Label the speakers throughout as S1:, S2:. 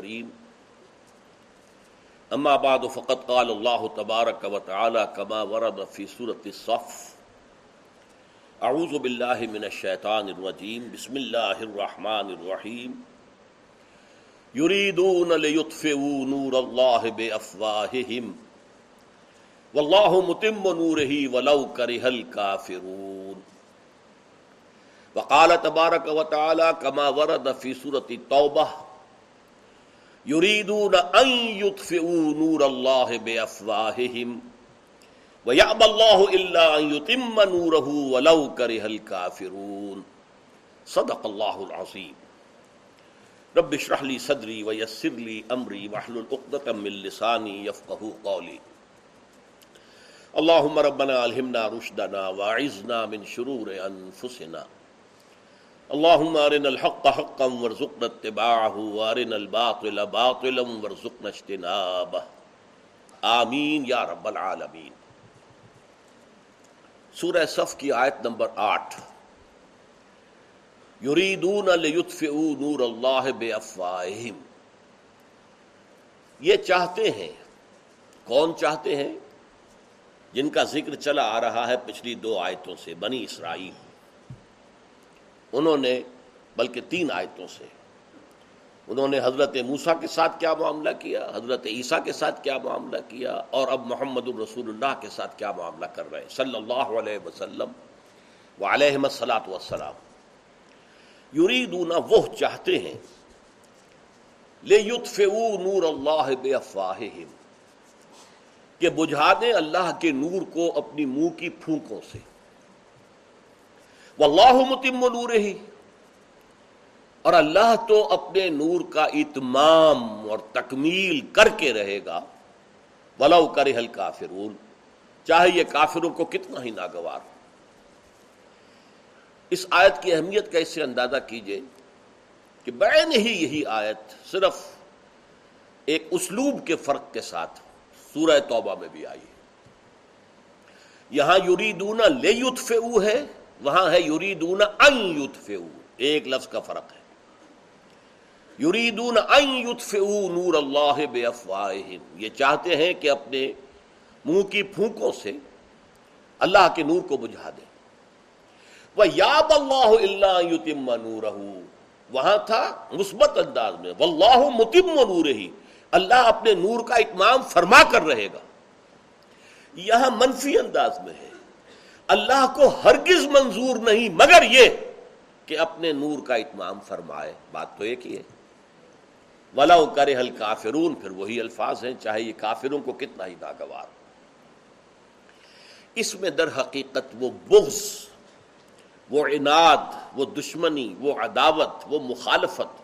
S1: الكريم. اما بعد، فقد قال الله تبارك وتعالى كما ورد في سورة الصف. اعوذ بالله من الشيطان الرجيم. بسم الله الرحمن الرحيم. يريدون ليطفئوا نور الله بافواههم والله متم نوره ولو كره الكافرون. وقال تبارک و تعالی کما ورد فی سورت توبہ یریدون ان یطفئوا نور اللہ بافواہہم ویعب اللہ الا ان یتم نورہ ولو کرہ الکافرون صدق اللہ العظیم رب اشرح لی صدری ویسر لی امری واحلل عقدۃ من لسانی یفقهوا قولی اللهم ربنا الهمنا رشدنا واعذنا من شرور انفسنا اللهم ارنا الحق حقا وارزقنا اتباعه وارنا الباطل باطلا وارزقنا اجتنابه آمین یا رب العالمین۔ سورہ صف کی آیت نمبر آٹھ۔ یریدون لیطفئوا نور اللہ بے افواہم یہ چاہتے ہیں۔ کون چاہتے ہیں؟ جن کا ذکر چلا آ رہا ہے پچھلی دو آیتوں سے بنی اسرائیل۔ انہوں نے، بلکہ تین آیتوں سے، انہوں نے حضرت موسا کے ساتھ کیا معاملہ کیا، حضرت عیسیٰ کے ساتھ کیا معاملہ کیا، اور اب محمد الرسول اللہ کے ساتھ کیا معاملہ کر رہے ہیں۔ صلی اللہ علیہ وسلم و علیہ مسلاط وسلام یریدون، وہ چاہتے ہیں لے یوتف نور اللہ بے افواہہم کہ بجھا دیں اللہ کے نور کو اپنی منہ کی پھونکوں سے۔ واللہ متم نور ہی اور اللہ تو اپنے نور کا اتمام اور تکمیل کر کے رہے گا۔ ولو کرے حل کافرون چاہے یہ کافروں کو کتنا ہی ناگوار۔ اس آیت کی اہمیت کا اس سے اندازہ کیجیے کہ بین ہی یہی آیت صرف ایک اسلوب کے فرق کے ساتھ سورہ توبہ میں بھی آئی ہے۔ یہاں یریدون لے یتفعو ہے وہاں ہے یریدون ان یطفئو، ایک لفظ کا فرق ہے۔ یریدون ان یطفئو نور اللہ بے افواہہم یہ چاہتے ہیں کہ اپنے منہ کی پھونکوں سے اللہ کے نور کو بجھا دیں۔ وہ یاب اللہ اللہ یتم نور وہاں تھا مثبت انداز میں۔ واللہ متم نور ہی اللہ اپنے نور کا اتمام فرما کر رہے گا۔ یہاں منفی انداز میں ہے۔ اللہ کو ہرگز منظور نہیں، مگر یہ کہ اپنے نور کا اتمام فرمائے۔ بات تو ایک ہی ہے۔ ولاؤ کرے حل کافرون پھر وہی الفاظ ہیں، چاہے یہ کافروں کو کتنا ہی ناگوار۔ اس میں در حقیقت وہ بغض، وہ عناد، وہ دشمنی، وہ عداوت، وہ مخالفت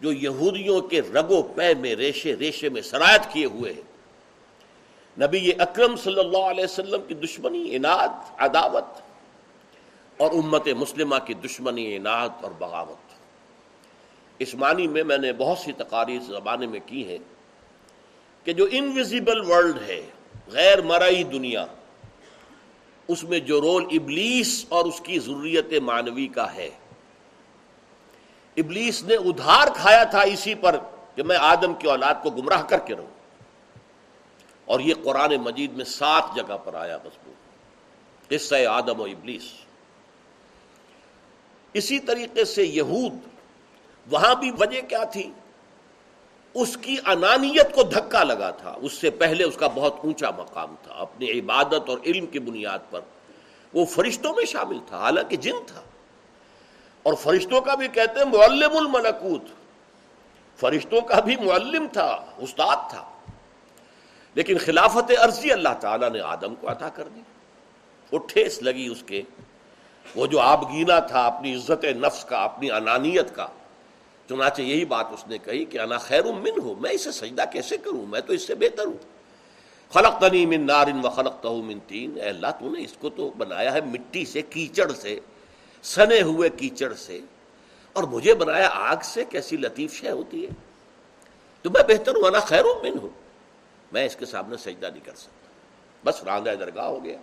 S1: جو یہودیوں کے رگو پے میں، ریشے ریشے میں سرایت کیے ہوئے ہیں۔ نبی اکرم صلی اللہ علیہ وسلم کی دشمنی انعد عداوت، اور امت مسلمہ کی دشمنی انعد اور بغاوت۔ اس معنی میں میں نے بہت سی تقاریر زمانے میں کی ہیں کہ جو انویزیبل ورلڈ ہے، غیر مرئی دنیا، اس میں جو رول ابلیس اور اس کی ضروریت معنوی کا ہے۔ ابلیس نے ادھار کھایا تھا اسی پر کہ میں آدم کی اولاد کو گمراہ کر کے رہوں۔ اور یہ قرآن مجید میں سات جگہ پر آیا مضبوط۔ قصہ آدم و ابلیس۔ اسی طریقے سے یہود، وہاں بھی وجہ کیا تھی؟ اس کی انانیت کو دھکا لگا تھا۔ اس سے پہلے اس کا بہت اونچا مقام تھا۔ اپنی عبادت اور علم کی بنیاد پر وہ فرشتوں میں شامل تھا، حالانکہ جن تھا۔ اور فرشتوں کا بھی کہتے ہیں معلم الملکوت۔ فرشتوں کا بھی معلم تھا، استاد تھا۔ لیکن خلافت عرضی اللہ تعالیٰ نے آدم کو عطا کر دی۔ وہ ٹھیس لگی اس کے۔ وہ جو آبگینا تھا، اپنی عزت نفس کا، اپنی انانیت کا۔ چنانچہ یہی بات اس نے کہی کہ انا خیر من ہوں میں اسے سجدہ کیسے کروں؟ میں تو اس سے بہتر ہوں۔ خلق تنی من نارن و خلق من تین۔ اے اللہ، تو نے اس کو تو بنایا ہے مٹی سے، کیچڑ سے، سنے ہوئے کیچڑ سے۔ اور مجھے بنایا آگ سے، کیسی لطیف شے ہوتی ہے۔ تو میں بہتر ہوں، انا خیر من ہوں میں اس کے سامنے سجدہ نہیں کر سکتا۔ بس رانگا درگاہ ہو گیا۔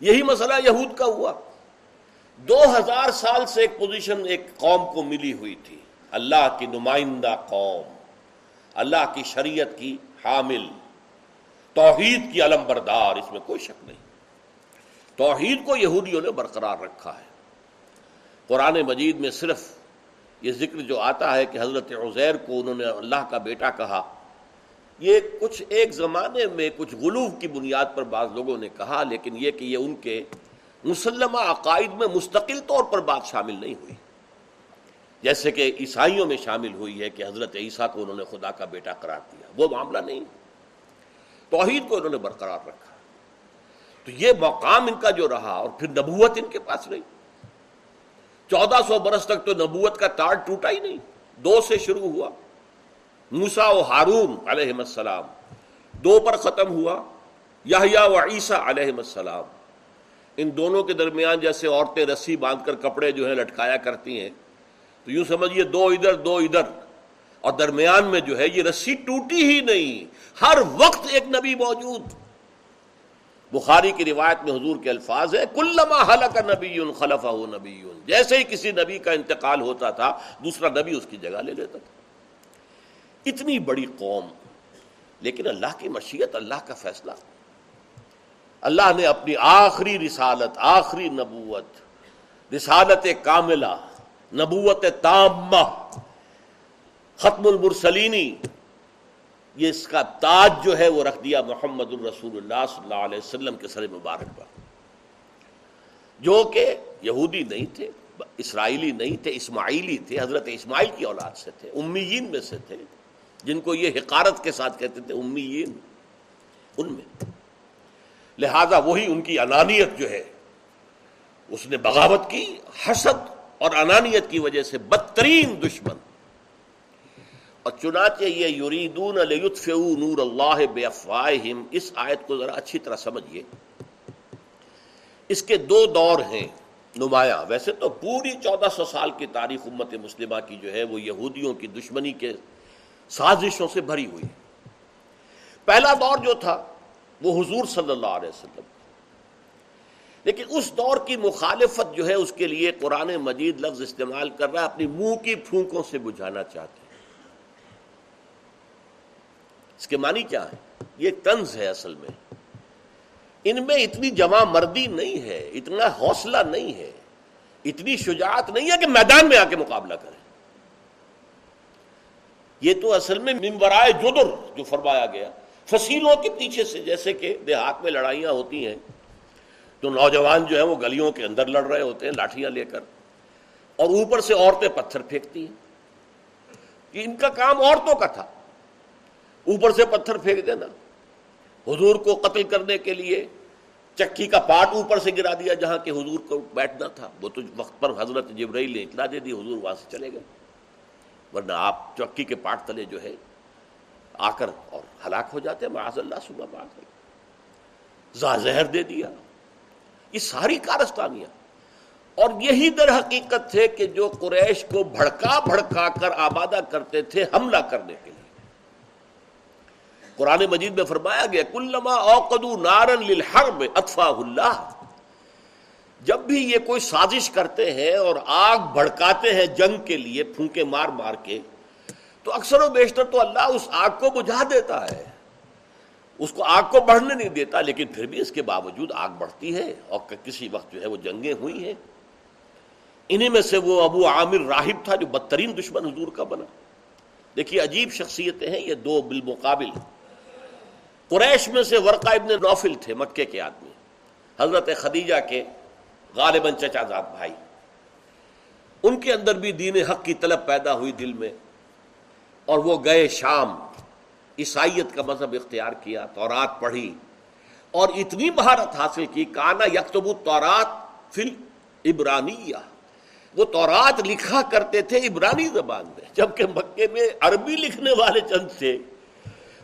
S1: یہی مسئلہ یہود کا ہوا۔ دو ہزار سال سے ایک پوزیشن ایک قوم کو ملی ہوئی تھی۔ اللہ کی نمائندہ قوم، اللہ کی شریعت کی حامل۔ توحید کی علم بردار، اس میں کوئی شک نہیں۔ توحید کو یہودیوں نے برقرار رکھا ہے۔ قرآن مجید میں صرف یہ ذکر جو آتا ہے کہ حضرت عزیر کو انہوں نے اللہ کا بیٹا کہا یہ کچھ ایک زمانے میں کچھ غلوف کی بنیاد پر بعض لوگوں نے کہا، لیکن یہ کہ یہ ان کے مسلمہ عقائد میں مستقل طور پر بات شامل نہیں ہوئی۔ جیسے کہ عیسائیوں میں شامل ہوئی ہے کہ حضرت عیسیٰ کو انہوں نے خدا کا بیٹا قرار دیا۔ وہ معاملہ نہیں۔ توحید کو انہوں نے برقرار رکھا۔ تو یہ مقام ان کا جو رہا اور پھر نبوت ان کے پاس نہیں چودہ سو برس تک تو نبوت کا تار ٹوٹا ہی نہیں۔ دو سے شروع ہوا۔ موسا و ہارون علیہ السلام. دو پر ختم ہوا یا و عیسیٰ علیہ السلام. ان دونوں کے درمیان جیسے عورتیں رسی باندھ کر کپڑے جو ہیں لٹکایا کرتی ہیں، تو یوں سمجھیے دو ادھر دو ادھر. اور درمیان میں جو ہے، یہ رسی ٹوٹی ہی نہیں، ہر وقت ایک نبی موجود. بخاری کی روایت میں حضور کے الفاظ ہے کلما حلق نبی خلف نبی، جیسے ہی کسی نبی کا انتقال ہوتا تھا، دوسرا نبی اس کی جگہ لے لیتا تھا. اتنی بڑی قوم۔ لیکن اللہ کی مشیت، اللہ کا فیصلہ۔ اللہ نے اپنی آخری رسالت، آخری نبوت، رسالت کاملہ، نبوت تامہ، ختم المرسلینی، یہ اس کا تاج جو ہے وہ رکھ دیا محمد الرسول اللہ صلی اللہ علیہ وسلم کے سر مبارک پر۔ جو کہ یہودی نہیں تھے، اسرائیلی نہیں تھے، اسماعیلی تھے، حضرت اسماعیل کی اولاد سے تھے، امیین میں سے تھے۔ جن کو یہ حقارت کے ساتھ کہتے تھے، امیین، ان میں۔ لہذا وہی ان کی انانیت جو ہے، اس نے بغاوت کی، حسد اور انانیت کی وجہ سے بدترین دشمن۔ اور چنانچہ یہ یریدون لیطفئوا نور اللہ بے افواہم اس آیت کو ذرا اچھی طرح سمجھیے اس کے دو دور ہیں نمایاں۔ ویسے تو پوری چودہ سو سال کی تاریخ امت مسلمہ کی جو ہے، وہ یہودیوں کی دشمنی کے سازشوں سے بھری ہوئی پہلا دور جو تھا، وہ حضور صلی اللہ علیہ وسلم۔ لیکن اس دور کی مخالفت جو ہے، اس کے لیے قرآن مجید لفظ استعمال کر رہا ہے، اپنی منہ کی پھونکوں سے بجھانا چاہتے ہیں اس کے معنی کیا ہے؟ یہ طنز ہے اصل میں۔ ان میں اتنی جمع مردی نہیں ہے، اتنا حوصلہ نہیں ہے، اتنی شجاعت نہیں ہے کہ میدان میں آ کے مقابلہ کریں۔ یہ تو اصل میں ممبرائے جدر جو فرمایا گیا۔ فصیلوں کے پیچھے سے، جیسے کہ دیہات میں لڑائیاں ہوتی ہیں تو نوجوان جو ہیں وہ گلیوں کے اندر لڑ رہے ہوتے ہیں لاٹیاں لے کر، اور اوپر سے عورتیں پتھر پھینکتی ہیں۔ کہ ان کا کام عورتوں کا تھا۔ اوپر سے پتھر پھینک دینا۔ حضور کو قتل کرنے کے لیے چکی کا پاٹ اوپر سے گرا دیا، جہاں کہ حضور کو بیٹھنا تھا۔ وہ تو وقت پر حضرت جبرائیل نے اطلاع دے دی، حضور وہاں سے چلے گئے۔ ورنہ آپ چکی کے پاٹ تلے جو ہے آ کر اور ہلاک ہو جاتے ہیں، معاذ اللہ، صبح بات زہر دے دیا۔ یہ ساری کارستانیاں۔ اور یہی در حقیقت تھے کہ جو قریش کو بھڑکا بھڑکا کر آبادہ کرتے تھے، حملہ کرنے کے لیے۔ قرآن مجید میں فرمایا گیا، کلما اوقدو نارن للحرب اطفا اللہ۔ جب بھی یہ کوئی سازش کرتے ہیں اور آگ بھڑکاتے ہیں جنگ کے لیے پھونکے مار مار کے، تو اکثر و بیشتر تو اللہ اس آگ کو بجھا دیتا ہے۔ اس کو آگ کو بڑھنے نہیں دیتا، لیکن پھر بھی اس کے باوجود آگ بڑھتی ہے اور کسی وقت جو ہے وہ جنگیں ہوئی ہیں۔ انہی میں سے وہ ابو عامر راہب تھا جو بدترین دشمن حضور کا بنا۔ دیکھیے عجیب شخصیتیں ہیں، یہ دو بالمقابل۔ قریش میں سے ورقہ ابن نوفل تھے، مکے کے آدمی۔ حضرت خدیجہ کے غالباً چچا زاد بھائی۔ ان کے اندر بھی دین حق کی طلب پیدا ہوئی دل میں۔ اور وہ گئے شام، عیسائیت کا مذہب اختیار کیا، تورات پڑھی۔ اور اتنی مہارت حاصل کی، کانا یکتب تورات فل ابرانیہ وہ تورات لکھا کرتے تھے عبرانی زبان میں، جبکہ مکے میں عربی لکھنے والے چند تھے۔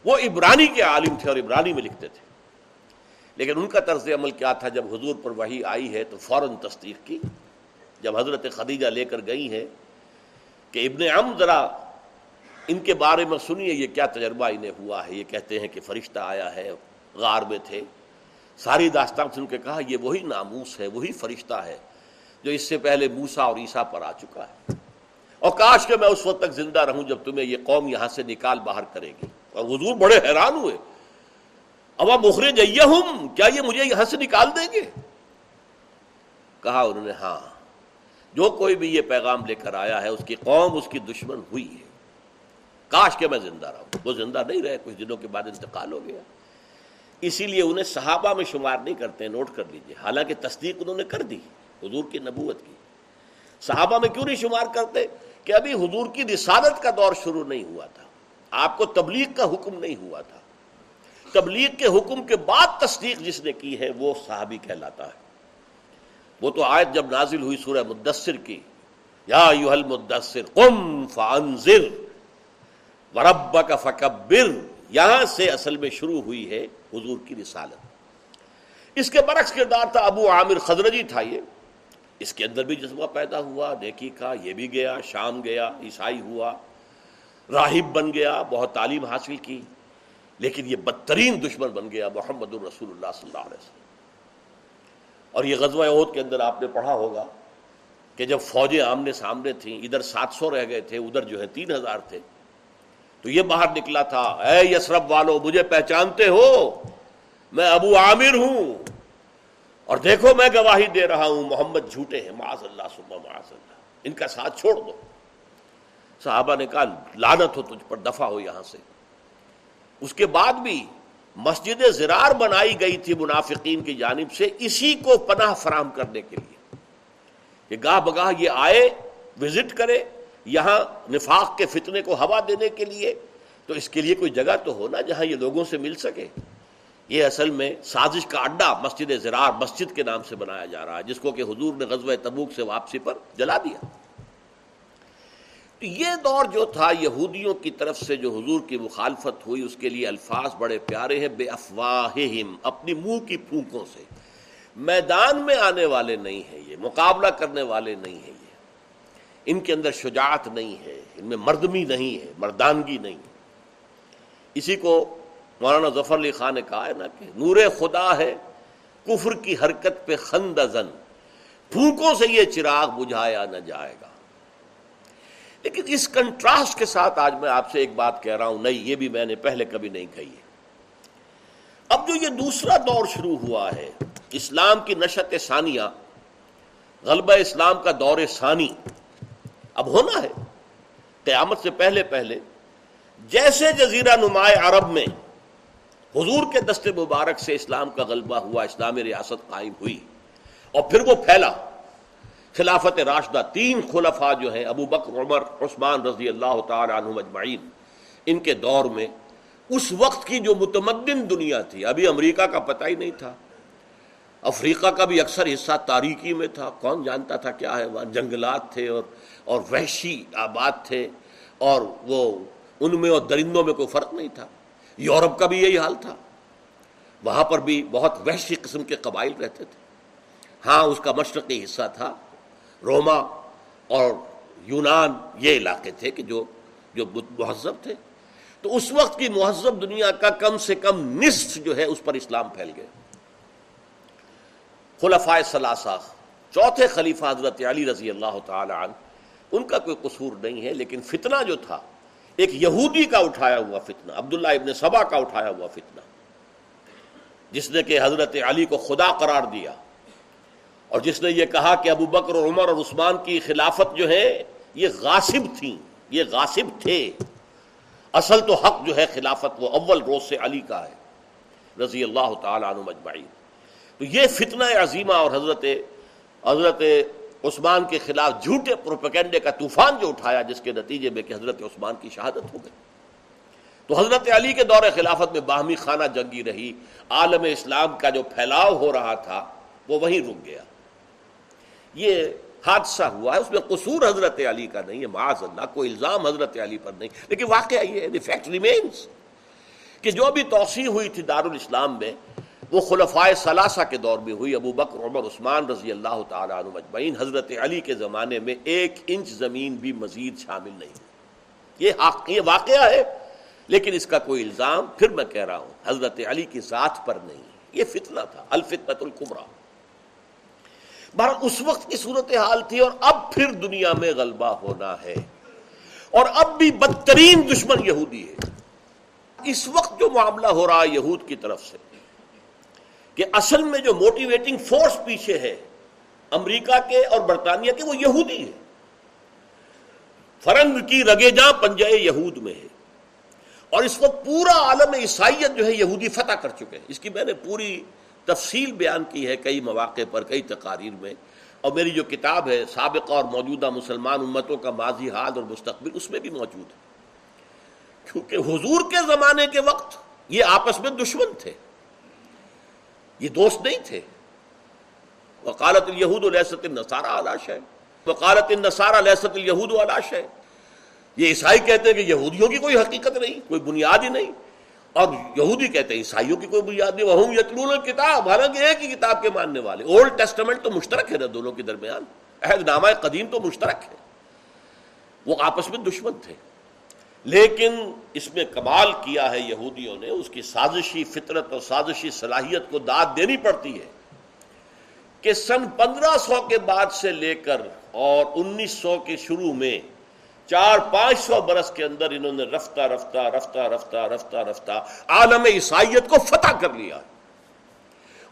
S1: وہ عبرانی کے عالم تھے اور عبرانی میں لکھتے تھے۔ لیکن ان کا طرز عمل کیا تھا؟ جب حضور پر وہی آئی ہے تو فوراً تصدیق کی۔ جب حضرت خدیجہ لے کر گئی ہے کہ ابن ام ذرا ان کے بارے میں سنیے، یہ کیا تجربہ انہیں ہوا ہے؟ یہ کہتے ہیں کہ فرشتہ آیا ہے، غار میں تھے۔ ساری داستان سن کے کہا، یہ وہی ناموس ہے، وہی فرشتہ ہے جو اس سے پہلے موسا اور عیسیٰ پر آ چکا ہے۔ اور کاش کہ میں اس وقت تک زندہ رہوں جب تمہیں یہ قوم یہاں سے نکال باہر کرے گی۔ اور حضور بڑے حیران ہوئے۔ اب آپ مخرے جائیے ہوں کیا یہ مجھے یہاں سے نکال دیں گے؟ کہا انہوں نے ہاں۔ جو کوئی بھی یہ پیغام لے کر آیا ہے، اس کی قوم، اس کی دشمن ہوئی ہے۔ کاش کہ میں زندہ رہوں۔ وہ زندہ نہیں رہے، کچھ دنوں کے بعد انتقال ہو گیا۔ اسی لیے انہیں صحابہ میں شمار نہیں کرتے، نوٹ کر لیجیے۔ حالانکہ تصدیق انہوں نے کر دی، حضور کی نبوت کی۔ صحابہ میں کیوں نہیں شمار کرتے؟ کہ ابھی حضور کی رسالت کا دور شروع نہیں ہوا تھا۔ آپ کو تبلیغ کا حکم نہیں ہوا تھا۔ تبلیغ کے حکم کے بعد تصدیق جس نے کی ہے، وہ صحابی کہلاتا ہے۔ وہ تو آیت جب نازل ہوئی سورہ مدثر کی، یا مدثر قم فانذر وربک فکبر، یہاں سے اصل میں شروع ہوئی ہے حضور کی رسالت۔ اس کے برعکس کردار تھا ابو عامر خزرجی تھا یہ اس کے اندر بھی جذبہ پیدا ہوا، دیکھی کا، یہ بھی گیا، شام گیا، عیسائی ہوا، راہب بن گیا، بہت تعلیم حاصل کی۔ لیکن یہ بدترین دشمن بن گیا محمد الرسول اللہ صلی اللہ علیہ وسلم۔ اور یہ غزوہ عہد کے اندر آپ نے پڑھا ہوگا کہ جب فوجیں آمنے سامنے تھیں، ادھر سات سو رہ گئے تھے، ادھر جو ہے تین ہزار تھے۔ تو یہ باہر نکلا تھا، اے یسرف والو، مجھے پہچانتے ہو، میں ابو عامر ہوں۔ اور دیکھو میں گواہی دے رہا ہوں، محمد جھوٹے ہیں، معاذ اللہ صبح معاذ اللہ۔ ان کا ساتھ چھوڑ دو۔ صحابہ نے کہا لانت ہو تجھ پر دفع ہو یہاں سے۔ اس کے بعد بھی مسجد زرار بنائی گئی تھی منافقین کی جانب سے، اسی کو پناہ فراہم کرنے کے لیے۔ کہ گاہ بگاہ یہ آئے، وزٹ کرے، یہاں نفاق کے فتنے کو ہوا دینے کے لیے۔ تو اس کے لیے کوئی جگہ تو ہونا جہاں یہ لوگوں سے مل سکے۔ یہ اصل میں سازش کا اڈا مسجد زرار مسجد کے نام سے بنایا جا رہا ہے، جس کو کہ حضور نے غزوہ تبوک سے واپسی پر جلا دیا۔ یہ دور جو تھا، یہودیوں کی طرف سے جو حضور کی مخالفت ہوئی، اس کے لیے الفاظ بڑے پیارے ہیں، بے افواہم اپنی منہ کی پھونکوں سے۔ میدان میں آنے والے نہیں ہیں یہ، مقابلہ کرنے والے نہیں ہیں یہ۔ ان کے اندر شجاعت نہیں ہے، ان میں مردمی نہیں ہے، مردانگی نہیں۔ ہے اسی کو مولانا ظفر علی خان نے کہا ہے نا کہ نور خدا ہے، کفر کی حرکت پہ خند زن پھونکوں سے یہ چراغ بجھایا نہ جائے گا۔ لیکن اس کنٹراسٹ کے ساتھ آج میں آپ سے ایک بات کہہ رہا ہوں، نہیں، یہ بھی میں نے پہلے کبھی نہیں کہی ہے۔ اب جو یہ دوسرا دور شروع ہوا ہے، اسلام کی نشت ثانیہ، غلبہ اسلام کا دور ثانی، اب ہونا ہے۔ قیامت سے پہلے پہلے، جیسے جزیرہ نمایاں عرب میں حضور کے دست مبارک سے اسلام کا غلبہ ہوا اسلامی ریاست قائم ہوئی، اور پھر وہ پھیلا۔ خلافت راشدہ تین خلفاء جو ہیں، ابو بکر، عمر، عثمان رضی اللہ تعالی عنہ اجمعین، ان کے دور میں اس وقت کی جو متمدن دنیا تھی، ابھی امریکہ کا پتہ ہی نہیں تھا۔ افریقہ کا بھی اکثر حصہ تاریکی میں تھا۔ کون جانتا تھا کیا ہے؟ وہاں جنگلات تھے اور اور وحشی آباد تھے اور وہ ان میں اور درندوں میں کوئی فرق نہیں تھا۔ یورپ کا بھی یہی حال تھا۔ وہاں پر بھی بہت وحشی قسم کے قبائل رہتے تھے۔ ہاں اس کا مشرقی حصہ تھا۔ روما اور یونان یہ علاقے تھے کہ جو جو مہذب تھے۔ تو اس وقت کی مہذب دنیا کا کم سے کم نصف جو ہے اس پر اسلام پھیل گئے خلفائے ثلاثہ، چوتھے خلیفہ حضرت علی رضی اللہ تعالی عنہ، ان کا کوئی قصور نہیں ہے، لیکن فتنہ جو تھا، ایک یہودی کا اٹھایا ہوا فتنہ، عبداللہ ابن سبا کا اٹھایا ہوا فتنہ، جس نے کہ حضرت علی کو خدا قرار دیا۔ اور جس نے یہ کہا کہ ابو بکر اور عمر اور عثمان کی خلافت جو ہے، یہ غاصب تھیں یہ غاصب تھے۔ اصل تو حق جو ہے خلافت، وہ اول روز سے علی کا ہے، رضی اللہ تعالیٰ عنہ مجمعین۔ تو یہ فتنہ عظیمہ اور حضرت حضرت عثمان کے خلاف جھوٹے پروپیگنڈے کا طوفان جو اٹھایا، جس کے نتیجے میں کہ حضرت عثمان کی شہادت ہو گئی۔ تو حضرت علی کے دور خلافت میں باہمی خانہ جنگی رہی، عالم اسلام کا جو پھیلاؤ ہو رہا تھا، وہ وہیں رک گیا۔ یہ حادثہ ہوا ہے، اس میں قصور حضرت علی کا نہیں ہے، معاذ اللہ، کوئی الزام حضرت علی پر نہیں۔ لیکن واقعہ یہ ہے فیکٹ ریمینز کہ جو بھی توسیع ہوئی تھی دارالاسلام میں، وہ خلفائے ثلاثہ کے دور میں ہوئی، ابو بکر، عمر، عثمان رضی اللہ تعالیٰ عنہ مجمعین حضرت علی کے زمانے میں ایک انچ زمین بھی مزید شامل نہیں یہ یہ واقعہ ہے، لیکن اس کا کوئی الزام، پھر میں کہہ رہا ہوں، حضرت علی کی ذات پر نہیں۔ یہ فتنہ تھا الفتنت القمرہ بہر اس وقت کی صورت حال تھی اور اب پھر دنیا میں غلبہ ہونا ہے۔ اور اب بھی بدترین دشمن یہودی ہے۔ اس وقت جو معاملہ ہو رہا ہے یہود کی طرف سے، کہ اصل میں جو موٹیویٹنگ فورس پیچھے ہے، امریکہ کے اور برطانیہ کے، وہ یہودی ہے۔ فرنگ کی رگے جاں پنجائے یہود میں ہے۔ اور اس وقت پورا عالم عیسائیت جو ہے یہودی فتح کر چکے ہیں۔ اس کی میں نے پوری تفصیل بیان کی ہے کئی مواقع پر، کئی تقاریر میں۔ اور میری جو کتاب ہے سابقہ اور موجودہ مسلمان امتوں کا ماضی حال اور مستقبل، اس میں بھی موجود ہے۔ کیونکہ حضور کے زمانے کے وقت یہ آپس میں دشمن تھے۔ یہ دوست نہیں تھے۔ وکالت الہود الحسط النصارہ علاش ہے وکالت النصارہ لہست الہود علاش ہے یہ عیسائی کہتے ہیں کہ یہودیوں کی کوئی حقیقت نہیں، کوئی بنیاد ہی نہیں۔ اور یہودی کہتے ہیں، عیسائیوں کی کوئی بنیاد نہیں وہ یتلون کتاب حالانکہ ایک ہی کتاب کے ماننے والے۔ اولڈ ٹیسٹمنٹ تو مشترک ہے نا دونوں کے درمیان۔ عہد نامہ قدیم تو مشترک ہے۔ وہ آپس میں دشمن تھے۔ لیکن اس میں کمال کیا ہے یہودیوں نے، اس کی سازشی فطرت اور سازشی صلاحیت کو داد دینی پڑتی ہے کہ سن پندرہ سو کے بعد سے لے کر اور انیس سو کے شروع میں چار پانچ سو برس کے اندر انہوں نے رفتہ رفتہ رفتہ رفتہ رفتہ رفتہ عالم عیسائیت کو فتح کر لیا۔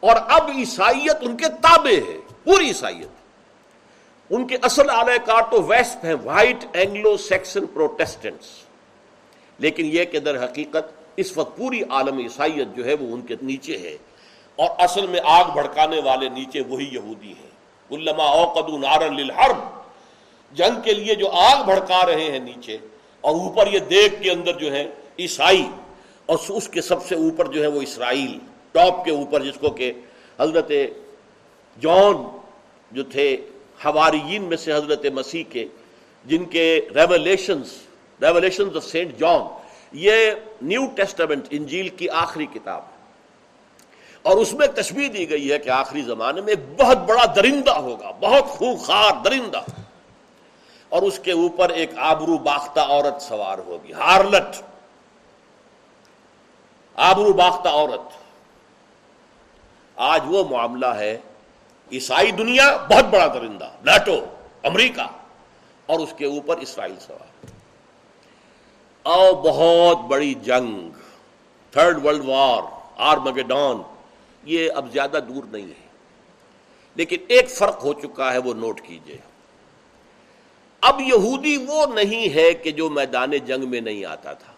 S1: اور اب عیسائیت ان کے تابع ہے، پوری عیسائیت۔ ان کے اصل اعلی کار تو ویسٹ ہیں، وائٹ اینگلو سیکسن پروٹیسٹنٹس۔ لیکن یہ کہ در حقیقت اس وقت پوری عالم عیسائیت جو ہے وہ ان کے نیچے ہے۔ اور اصل میں آگ بھڑکانے والے نیچے وہی یہودی ہیں۔ علما اوقد نار للحرب۔ جنگ کے لیے جو آگ بھڑکا رہے ہیں نیچے اور اوپر یہ دیکھ کے اندر جو ہے عیسائی اور اس کے سب سے اوپر جو ہے وہ اسرائیل، ٹاپ کے اوپر جس کو کہ حضرت جان جو تھے، حواریین میں سے حضرت مسیح کے، جن کے revelations revelations of saint John یہ نیو ٹیسٹمنٹ انجیل کی آخری کتاب اور اس میں تشبیح دی گئی ہے کہ آخری زمانے میں ایک بہت بڑا درندہ ہوگا، بہت خوخار درندہ۔ اور اس کے اوپر ایک آبرو باختہ عورت سوار ہوگی۔ ہارلٹ۔ آبرو باختہ عورت۔ آج وہ معاملہ ہے۔ عیسائی دنیا بہت بڑا درندہ۔ نیٹو، امریکہ۔ اور اس کے اوپر اسرائیل سوار۔ او بہت بڑی جنگ۔ تھرڈ ورلڈ وار آرمگیڈان یہ اب زیادہ دور نہیں ہے۔ لیکن ایک فرق ہو چکا ہے، وہ نوٹ کیجیے۔ اب یہودی وہ نہیں ہے کہ جو میدان جنگ میں نہیں آتا تھا۔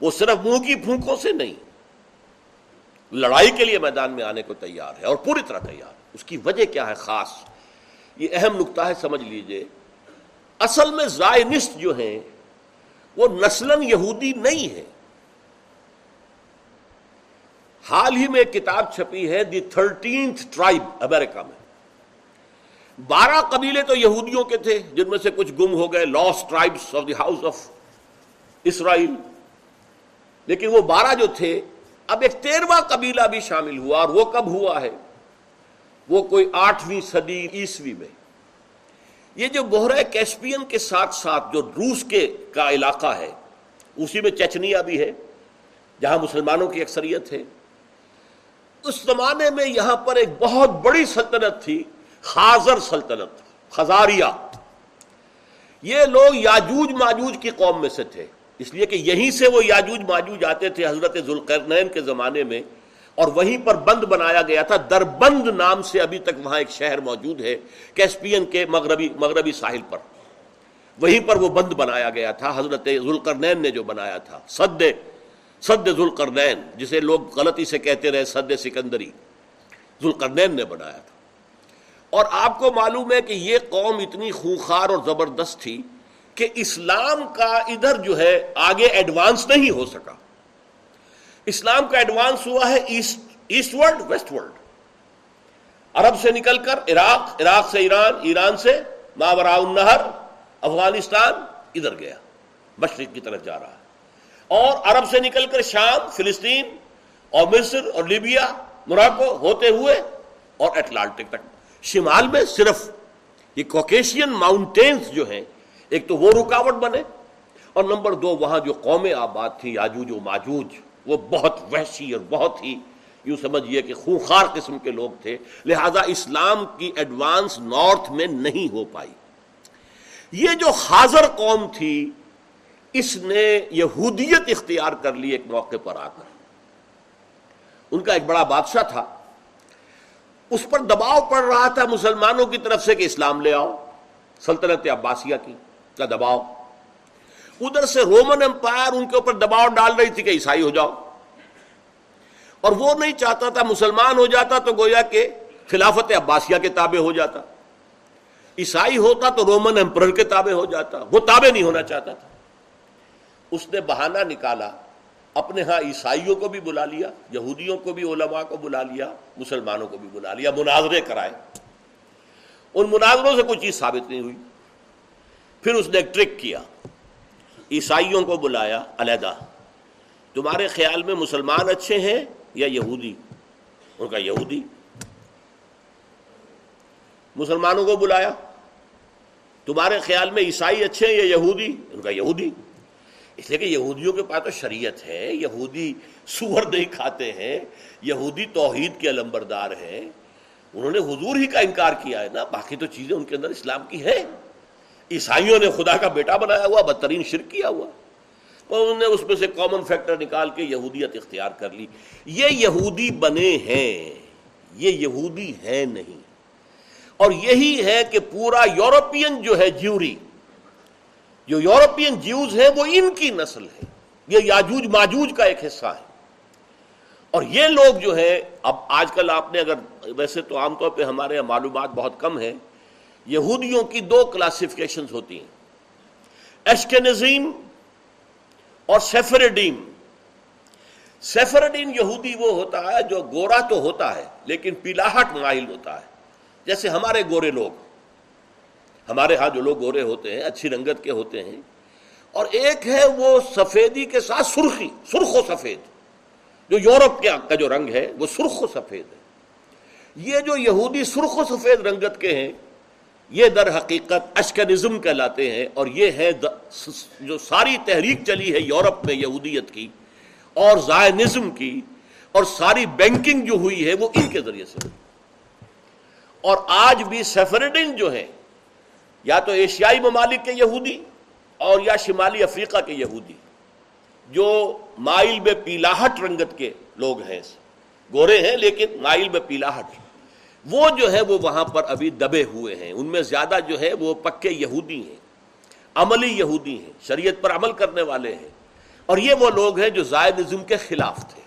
S1: وہ صرف منہ کی پھونکوں سے نہیں، لڑائی کے لیے میدان میں آنے کو تیار ہے اور پوری طرح تیار ہے۔ اس کی وجہ کیا ہے خاص؟ یہ اہم نقطہ ہے، سمجھ لیجیے۔ اصل میں زائنسٹ جو ہیں، وہ نسلن یہودی نہیں ہے حال ہی میں ایک کتاب چھپی ہے، دی تھرٹینتھ ٹرائب، امریکہ میں۔ بارہ قبیلے تو یہودیوں کے تھے، جن میں سے کچھ گم ہو گئے lost tribes of the house of Israel لیکن وہ بارہ جو تھے، اب ایک تیرواں قبیلہ بھی شامل ہوا اور وہ کب ہوا ہے؟ وہ کوئی آٹھویں صدی عیسوی میں۔ یہ جو بحرہ کیسپین کے ساتھ ساتھ جو روس کے کا علاقہ ہے، اسی میں چچنیا بھی ہے، جہاں مسلمانوں کی اکثریت ہے۔ اس زمانے میں یہاں پر ایک بہت بڑی سلطنت تھی خازر سلطنت، خزاریہ۔ یہ لوگ یاجوج ماجوج کی قوم میں سے تھے، اس لیے کہ یہیں سے وہ یاجوج ماجوج آتے تھے حضرت ذوالقرنین کے زمانے میں، اور وہیں پر بند بنایا گیا تھا۔ دربند نام سے ابھی تک وہاں ایک شہر موجود ہے، کیسپین کے مغربی مغربی ساحل پر۔ وہیں پر وہ بند بنایا گیا تھا، حضرت ذوالقرنین نے جو بنایا تھا۔ سد سد ذوالقرنین، جسے لوگ غلطی سے کہتے رہے سد سکندری، ذوالقرنین نے بنایا تھا۔ اور آپ کو معلوم ہے کہ یہ قوم اتنی خونخار اور زبردست تھی کہ اسلام کا ادھر جو ہے آگے ایڈوانس نہیں ہو سکا۔ اسلام کا ایڈوانس ہوا ہے east east world west world عرب سے نکل کر عراق عراق سے ایران ایران سے ماورا النہر، افغانستان ادھر گیا، مشرق کی طرف جا رہا ہے۔ اور عرب سے نکل کر شام، فلسطین اور مصر اور لیبیا موراکو ہوتے ہوئے اور اٹلانٹک تک۔ شمال میں صرف یہ کوکیشین ماؤنٹینز جو ہیں، ایک تو وہ رکاوٹ بنے اور نمبر دو، وہاں جو قومیں آباد تھیں یاجوج و ماجوج، وہ بہت وحشی اور بہت ہی یوں سمجھئے کہ خونخار قسم کے لوگ تھے، لہذا اسلام کی ایڈوانس نارتھ میں نہیں ہو پائی۔ یہ جو خاضر قوم تھی، اس نے یہودیت اختیار کر لی ایک موقع پر آ کر۔ ان کا ایک بڑا بادشاہ تھا۔ اس پر دباؤ پڑ رہا تھا مسلمانوں کی طرف سے کہ اسلام لے آؤ، سلطنت عباسیہ کی کا دباؤ؟ ادھر سے رومن امپائر ان کے اوپر دباؤ ڈال رہی تھی کہ عیسائی ہو جاؤ۔ اور وہ نہیں چاہتا تھا مسلمان ہو جاتا تو گویا کہ خلافت عباسیہ کے تابع ہو جاتا۔ عیسائی ہوتا تو رومن امپرر کے تابع ہو جاتا، وہ تابع نہیں ہونا چاہتا تھا۔ اس نے بہانہ نکالا۔ اپنے ہاں عیسائیوں کو بھی بلا لیا، یہودیوں کو بھی، علماء کو بلا لیا، مسلمانوں کو بھی بلا لیا، مناظرے کرائے۔ ان مناظروں سے کوئی چیز ثابت نہیں ہوئی۔ پھر اس نے ایک ٹرک کیا۔ عیسائیوں کو بلایا، علیحدہ۔ تمہارے خیال میں مسلمان اچھے ہیں یا یہودی؟ ان کا یہودی۔ مسلمانوں کو بلایا۔ تمہارے خیال میں عیسائی اچھے ہیں یا یہودی؟ ان کا یہودی۔ اس لیے کہ یہودیوں کے پاس تو شریعت ہے، یہودی سور نہیں کھاتے ہیں، یہودی توحید کے علمبردار ہیں۔ انہوں نے حضور ہی کا انکار کیا ہے نا، باقی تو چیزیں ان کے اندر اسلام کی ہے عیسائیوں نے خدا کا بیٹا بنایا ہوا، بدترین شرک کیا ہوا۔ انہوں نے اس میں سے کامن فیکٹر نکال کے یہودیت اختیار کر لی۔ یہ یہودی بنے ہیں، یہ یہودی ہے نہیں۔ اور یہی ہے کہ پورا یورپین جو ہے جیوری جو یورپین جیوز ہیں وہ ان کی نسل ہے یہ یاجوج ماجوج کا ایک حصہ ہے۔ اور یہ لوگ جو ہے اب آج کل آپ نے اگر، ویسے تو عام طور پہ ہمارے یہاں معلومات بہت کم ہے یہودیوں کی دو کلاسیفکیشن ہوتی ہیں۔ ایشکنزیم اور سیفرڈیم سیفرڈین یہودی وہ ہوتا ہے جو گورا تو ہوتا ہے، لیکن پیلاہٹ مائل ہوتا ہے۔ جیسے ہمارے گورے لوگ۔ ہمارے ہاں جو لوگ گورے ہوتے ہیں، اچھی رنگت کے ہوتے ہیں، اور ایک ہے وہ سفیدی کے ساتھ سرخی، سرخ و سفید۔ جو یورپ کا جو رنگ ہے، وہ سرخ و سفید ہے۔ یہ جو یہودی سرخ و سفید رنگت کے ہیں، یہ در حقیقت اشکنزم کہلاتے ہیں، اور یہ ہے جو ساری تحریک چلی ہے یورپ میں یہودیت کی، اور زائنزم کی، اور ساری بینکنگ جو ہوئی ہے، وہ ان کے ذریعے سے اور آج بھی سیفرڈن جو ہے یا تو ایشیائی ممالک کے یہودی اور یا شمالی افریقہ کے یہودی، جو مائل میں پیلاہٹ رنگت کے لوگ ہیں۔ گورے ہیں لیکن مائل میں پیلاہٹ۔ وہ جو ہے وہ وہاں پر ابھی دبے ہوئے ہیں۔ ان میں زیادہ جو ہے وہ پکے یہودی ہیں، عملی یہودی ہیں، شریعت پر عمل کرنے والے ہیں۔ اور یہ وہ لوگ ہیں جو زائدزم کے خلاف تھے۔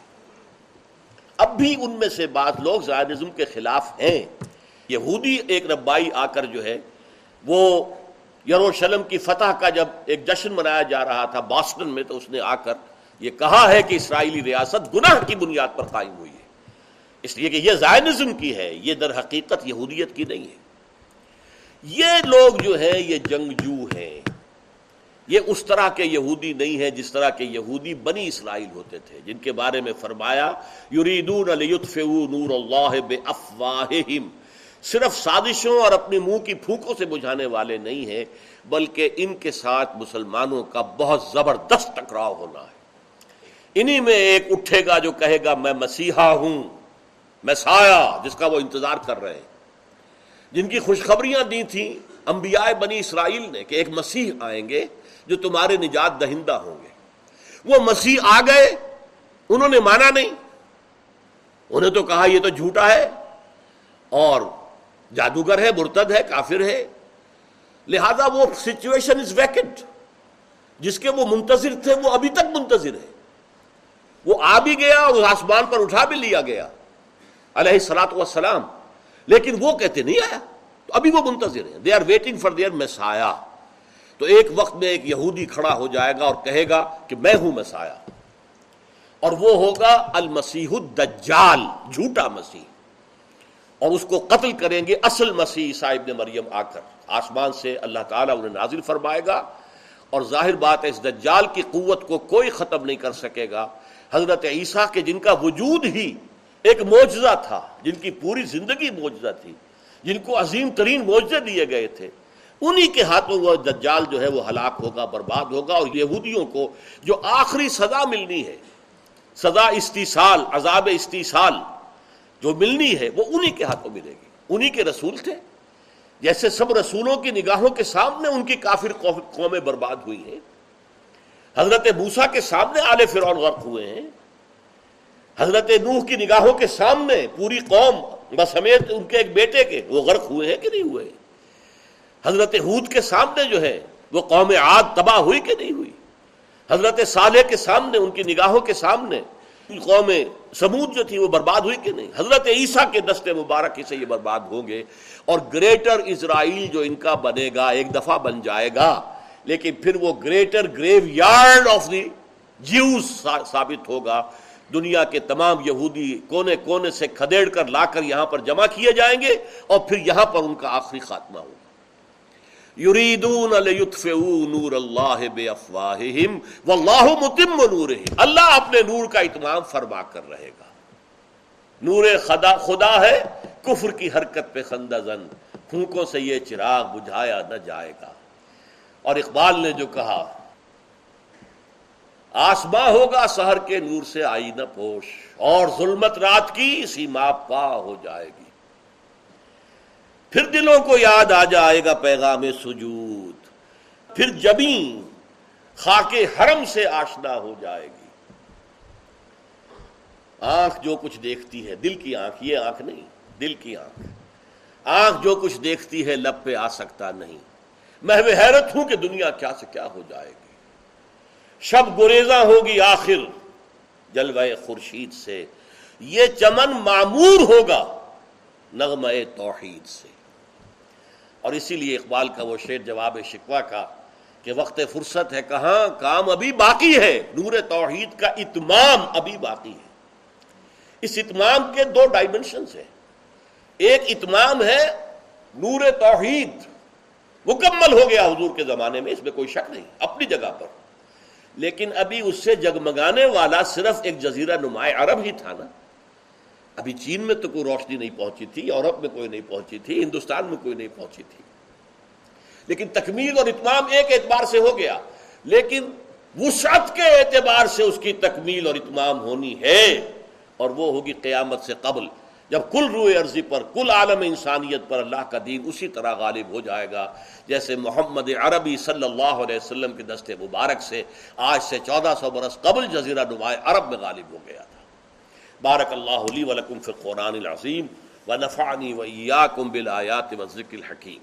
S1: اب بھی ان میں سے بعض لوگ زائدزم کے خلاف ہیں۔ یہودی ایک ربائی آ کر جو ہے وہ یروشلم کی فتح کا جب ایک جشن منایا جا رہا تھا باسٹن میں، تو اس نے آ کر یہ کہا ہے کہ اسرائیلی ریاست گناہ کی بنیاد پر قائم ہوئی ہے۔ اس لیے کہ یہ زائنزم کی ہے، یہ در حقیقت یہودیت کی نہیں ہے۔ یہ لوگ جو ہے یہ جنگجو ہیں۔ یہ اس طرح کے یہودی نہیں ہے جس طرح کے یہودی بنی اسرائیل ہوتے تھے، جن کے بارے میں فرمایا، یریدون نور اللہ بے افواہہم صرف سازشوں اور اپنی منہ کی پھونکوں سے بجھانے والے نہیں ہیں، بلکہ ان کے ساتھ مسلمانوں کا بہت زبردست ٹکراؤ ہونا ہے۔ انہی میں ایک اٹھے گا جو کہے گا، میں مسیحا ہوں میسایا جس کا وہ انتظار کر رہے ہیں۔ جن کی خوشخبریاں دی تھیں انبیاء بنی اسرائیل نے کہ ایک مسیح آئیں گے جو تمہارے نجات دہندہ ہوں گے۔ وہ مسیح آ گئے، انہوں نے مانا نہیں۔ انہیں تو کہا یہ تو جھوٹا ہے۔ اور جادوگر ہے، مرتد ہے، کافر ہے۔ لہذا وہ سچویشن از ویکنٹ جس کے وہ منتظر تھے، وہ ابھی تک منتظر ہے وہ آ بھی گیا اور آسمان پر اٹھا بھی لیا گیا، علیہ سلاۃ وسلام لیکن وہ کہتے، نہیں آیا۔ تو ابھی وہ منتظر ہیں۔ They are waiting for their messiah تو ایک وقت میں ایک یہودی کھڑا ہو جائے گا اور کہے گا کہ میں ہوں مسایا اور وہ ہوگا المسیح الدجال، جھوٹا مسیح۔ اور اس کو قتل کریں گے اصل مسیح صاحب نے مریم آ کر۔ آسمان سے اللہ تعالیٰ انہیں نازل فرمائے گا اور ظاہر بات ہے اس دجال کی قوت کو کوئی ختم نہیں کر سکے گا۔ حضرت عیسیٰ کے جن کا وجود ہی ایک معجزہ تھا، جن کی پوری زندگی معجزہ تھی، جن کو عظیم ترین معجزے دیے گئے تھے، انہی کے ہاتھوں وہ دجال جو ہے وہ ہلاک ہوگا، برباد ہوگا اور یہودیوں کو جو آخری سزا ملنی ہے، سزا استیصال عذاب استیصال جو ملنی ہے وہ انہی کے ہاتھوں ملے گی۔ انہی کے رسول تھے۔ جیسے سب رسولوں کی نگاہوں کے سامنے ان کی کافر قومیں برباد ہوئی ہیں۔ حضرت موسا کے سامنے آل فرعون غرق ہوئے ہیں۔ حضرت نوح کی نگاہوں کے سامنے پوری قوم بسمیت ان کے ایک بیٹے کے وہ غرق ہوئے ہیں کہ نہیں ہوئے۔ حضرت حود کے سامنے جو ہے وہ قوم عاد تباہ ہوئی کہ نہیں ہوئی۔ حضرت صالح کے سامنے ان کی نگاہوں کے سامنے قوم سمود جو تھی وہ برباد ہوئی کہ نہیں؟ حضرت عیسیٰ کے دستے مبارک سے یہ برباد ہوں گے اور گریٹر اسرائیل جو ان کا بنے گا ایک دفعہ بن جائے گا۔ لیکن پھر وہ greater graveyard of the Jews ثابت ہوگا۔ دنیا کے تمام یہودی کونے کونے سے کھدیڑ کر لا کر یہاں پر جمع کیے جائیں گے اور پھر یہاں پر ان کا آخری خاتمہ ہوگا۔ یریدون نور اللہ بے افواہہم واللہ متم نورہم۔ اللہ اپنے نور کا اتمام فرما کر رہے گا۔ نور خدا خدا ہے، کفر کی حرکت پہ خندہ زن۔ پھونکوں سے یہ چراغ بجھایا نہ جائے گا۔ اور اقبال نے جو کہا آسما ہوگا سہر کے نور سے آئی نہ پوش، اور ظلمت رات کی اسی ماپ پا ہو جائے گی۔ پھر دلوں کو یاد آ جائے گا پیغام سجود۔ پھر جبیں خاک حرم سے آشنا ہو جائے گی۔ آنکھ جو کچھ دیکھتی ہے، دل کی آنکھ، یہ آنکھ نہیں، دل کی آنکھ۔ آنکھ جو کچھ دیکھتی ہے، لب پہ آ سکتا نہیں۔ میں حیرت ہوں کہ دنیا کیا سے کیا ہو جائے گی۔ شب گریزاں ہوگی آخر، جلوہ خورشید سے۔ یہ چمن معمور ہوگا نغمہ توحید سے۔ اور اسی لیے اقبال کا وہ شعر جواب شکوا کا کہ وقت فرصت ہے کہاں، کام ابھی باقی ہے، نور توحید کا اتمام ابھی باقی ہے۔ اس اتمام کے دو ڈائمنشنز ہیں۔ ایک اتمام ہے نور توحید، مکمل ہو گیا حضور کے زمانے میں، اس میں کوئی شک نہیں، اپنی جگہ پر۔ لیکن ابھی اس سے جگمگانے والا صرف ایک جزیرہ نمایاں عرب ہی تھا نا۔ ابھی چین میں تو کوئی روشنی نہیں پہنچی تھی، یورپ میں کوئی نہیں پہنچی تھی، ہندوستان میں کوئی نہیں پہنچی تھی۔ لیکن تکمیل اور اتمام ایک اعتبار سے ہو گیا، لیکن وسعت کے اعتبار سے اس کی تکمیل اور اتمام ہونی ہے، اور وہ ہوگی قیامت سے قبل۔ جب کل روئے عرضی پر، کل عالم انسانیت پر اللہ کا دین اسی طرح غالب ہو جائے گا، جیسے محمد عربی صلی اللہ علیہ وسلم کے دستے مبارک سے آج سے چودہ سو برس قبل جزیرہ نمائے عرب میں غالب ہو گیا تھا۔ بارک اللہ علی ولکم فی القرآن العظیم و نفعنی و ایاکم بالآیات و ذکر الحکیم